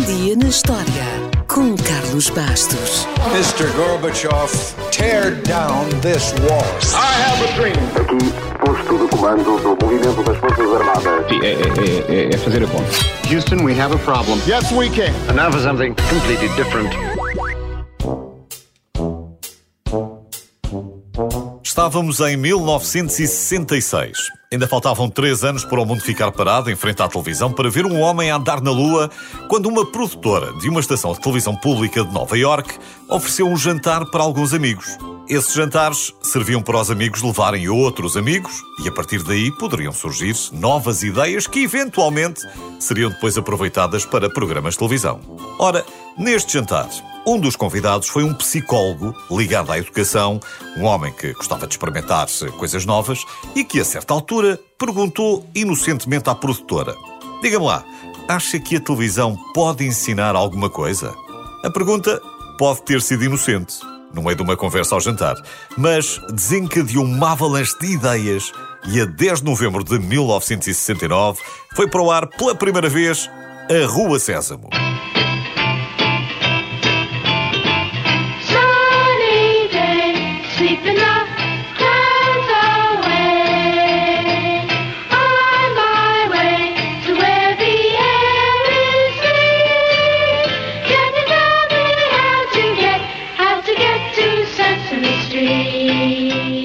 Um dia na história com Carlos Bastos. Mr. Gorbachev, tear down this wall. I have a dream. Aqui, posto de comando do movimento das Forças Armadas. Sim, é, é, é, é fazer a conta. Houston, we have a problem. Yes, we can. And now for something completely different. Estávamos em 1966. Ainda faltavam três anos para o mundo ficar parado em frente à televisão para ver um homem andar na Lua quando uma produtora de uma estação de televisão pública de Nova York ofereceu um jantar para alguns amigos. Esses jantares serviam para os amigos levarem outros amigos e a partir daí poderiam surgir novas ideias que eventualmente seriam depois aproveitadas para programas de televisão. Ora, neste jantar, um dos convidados foi um psicólogo ligado à educação, um homem que gostava de experimentar coisas novas e que, a certa altura, perguntou inocentemente à produtora: Diga-me lá, acha que a televisão pode ensinar alguma coisa? A pergunta pode ter sido inocente, no meio de uma conversa ao jantar, mas desencadeou uma avalanche de ideias e a 10 de novembro de 1969 foi para o ar pela primeira vez a Rua Sésamo.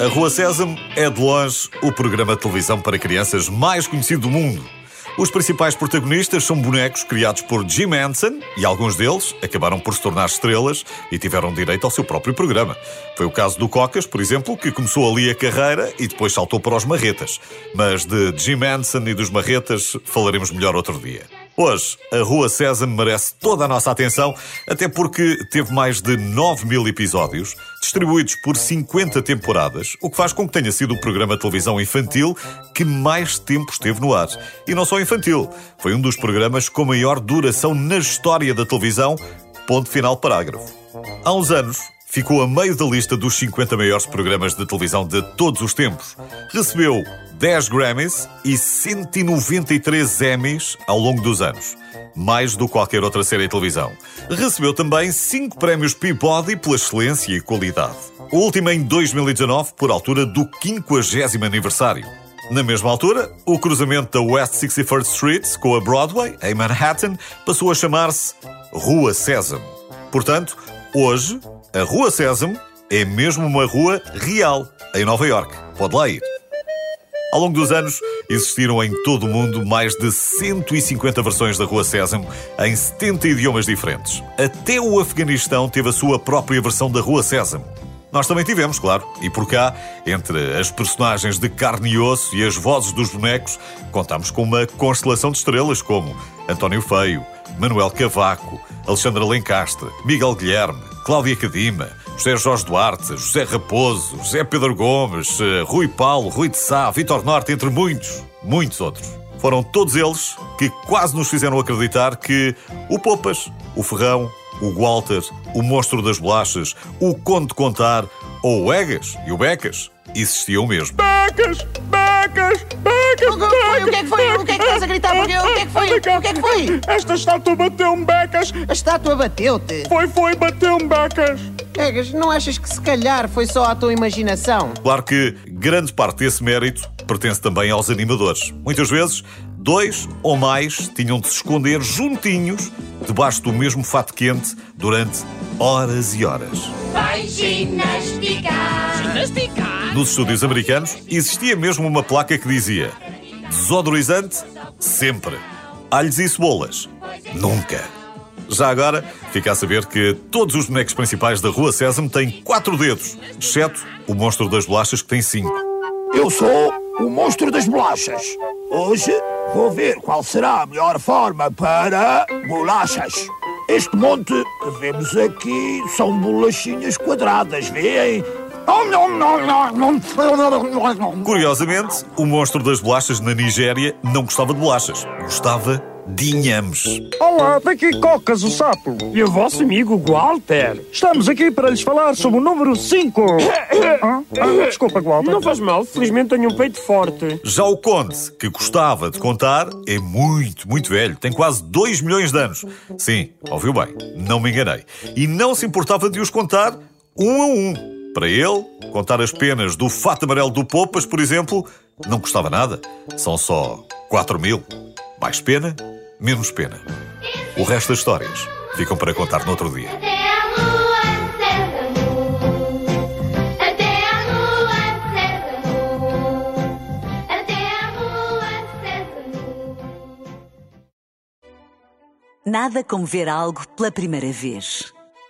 A Rua Sésamo é, de longe, o programa de televisão para crianças mais conhecido do mundo. Os principais protagonistas são bonecos criados por Jim Henson e alguns deles acabaram por se tornar estrelas e tiveram direito ao seu próprio programa. Foi o caso do Cocas, por exemplo, que começou ali a carreira e depois saltou para os Marretas. Mas de Jim Henson e dos Marretas falaremos melhor outro dia. Hoje, a Rua Sésamo merece toda a nossa atenção, até porque teve mais de 9 mil episódios, distribuídos por 50 temporadas, o que faz com que tenha sido o programa de televisão infantil que mais tempo esteve no ar. E não só infantil, foi um dos programas com maior duração na história da televisão. Ponto final parágrafo. Há uns anos, ficou a meio da lista dos 50 maiores programas de televisão de todos os tempos. Recebeu 10 Grammys e 193 Emmys ao longo dos anos. Mais do que qualquer outra série de televisão. Recebeu também 5 prémios Peabody pela excelência e qualidade. O último em 2019, por altura do 50 aniversário. Na mesma altura, o cruzamento da West 61st Street com a Broadway, em Manhattan, passou a chamar-se Rua Sésamo. Portanto, hoje, a Rua Sésamo é mesmo uma rua real, em Nova York. Pode lá ir. Ao longo dos anos, existiram em todo o mundo mais de 150 versões da Rua Sésamo, em 70 idiomas diferentes. Até o Afeganistão teve a sua própria versão da Rua Sésamo. Nós também tivemos, claro, e por cá, entre as personagens de carne e osso e as vozes dos bonecos, contamos com uma constelação de estrelas como António Feio, Manuel Cavaco, Alexandre Alencastre, Miguel Guilherme, Cláudia Cadima, José Jorge Duarte, José Raposo, José Pedro Gomes, eh, Rui Paulo, Rui de Sá, Vitor Norte, entre muitos, muitos outros. Foram todos eles que quase nos fizeram acreditar que o Popas, o Ferrão, o Walter, o Monstro das Bolachas, o Conde de Contar ou o Egas e o Becas existiam mesmo. Becas! Becas! Becas! O que foi? O que é que foi? O que é que estás a gritar? Porque, o que é que foi? O que é que foi? Esta estátua bateu-me, Becas! A estátua bateu-te. Foi, foi, bateu-me, Becas! Pegas, não achas que se calhar foi só a tua imaginação? Claro que grande parte desse mérito pertence também aos animadores. Muitas vezes, dois ou mais tinham de se esconder juntinhos debaixo do mesmo fato quente durante horas e horas. Vai ginasticar. Nos estúdios americanos existia mesmo uma placa que dizia desodorizante sempre, alhos e cebolas nunca. Já agora, fica a saber que todos os bonecos principais da Rua Sésamo têm quatro dedos, exceto o monstro das bolachas que tem cinco. Eu sou o monstro das bolachas. Hoje vou ver qual será a melhor forma para bolachas. Este monte que vemos aqui são bolachinhas quadradas, veem? Curiosamente, o monstro das bolachas na Nigéria não gostava de bolachas, gostava de inhames. Olá, daqui Cocas, o sapo. E o vosso amigo Walter. Estamos aqui para lhes falar sobre o número 5. Ah, ah, desculpa, Walter. Não faz mal, felizmente tenho um peito forte. Já o conde, que gostava de contar, é muito, muito velho. Tem quase 2 milhões de anos. Sim, ouviu bem, não me enganei. E não se importava de os contar um a um. Para ele, contar as penas do fato amarelo do Poupas, por exemplo, não custava nada. São só 4 mil. Mais pena, menos pena. O resto das histórias ficam para contar no outro dia. Nada como ver algo pela primeira vez.